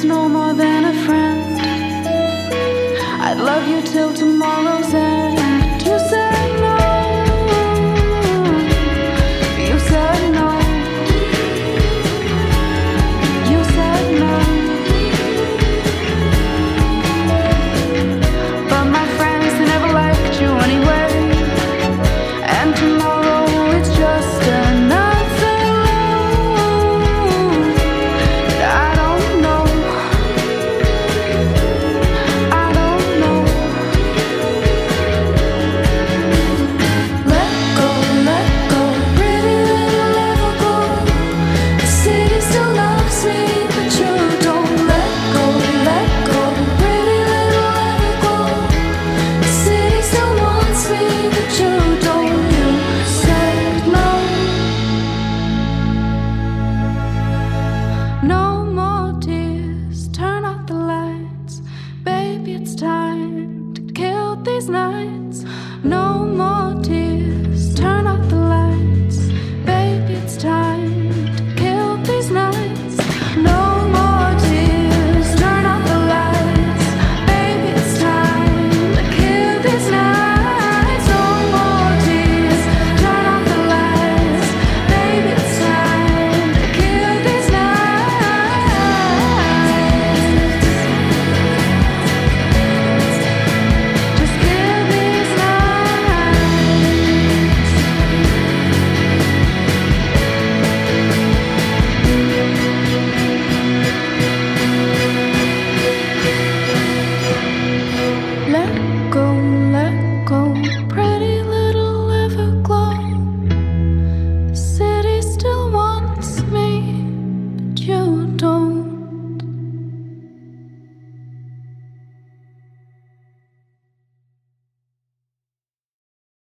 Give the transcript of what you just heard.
is no more than a friend. I'd love you till tomorrow.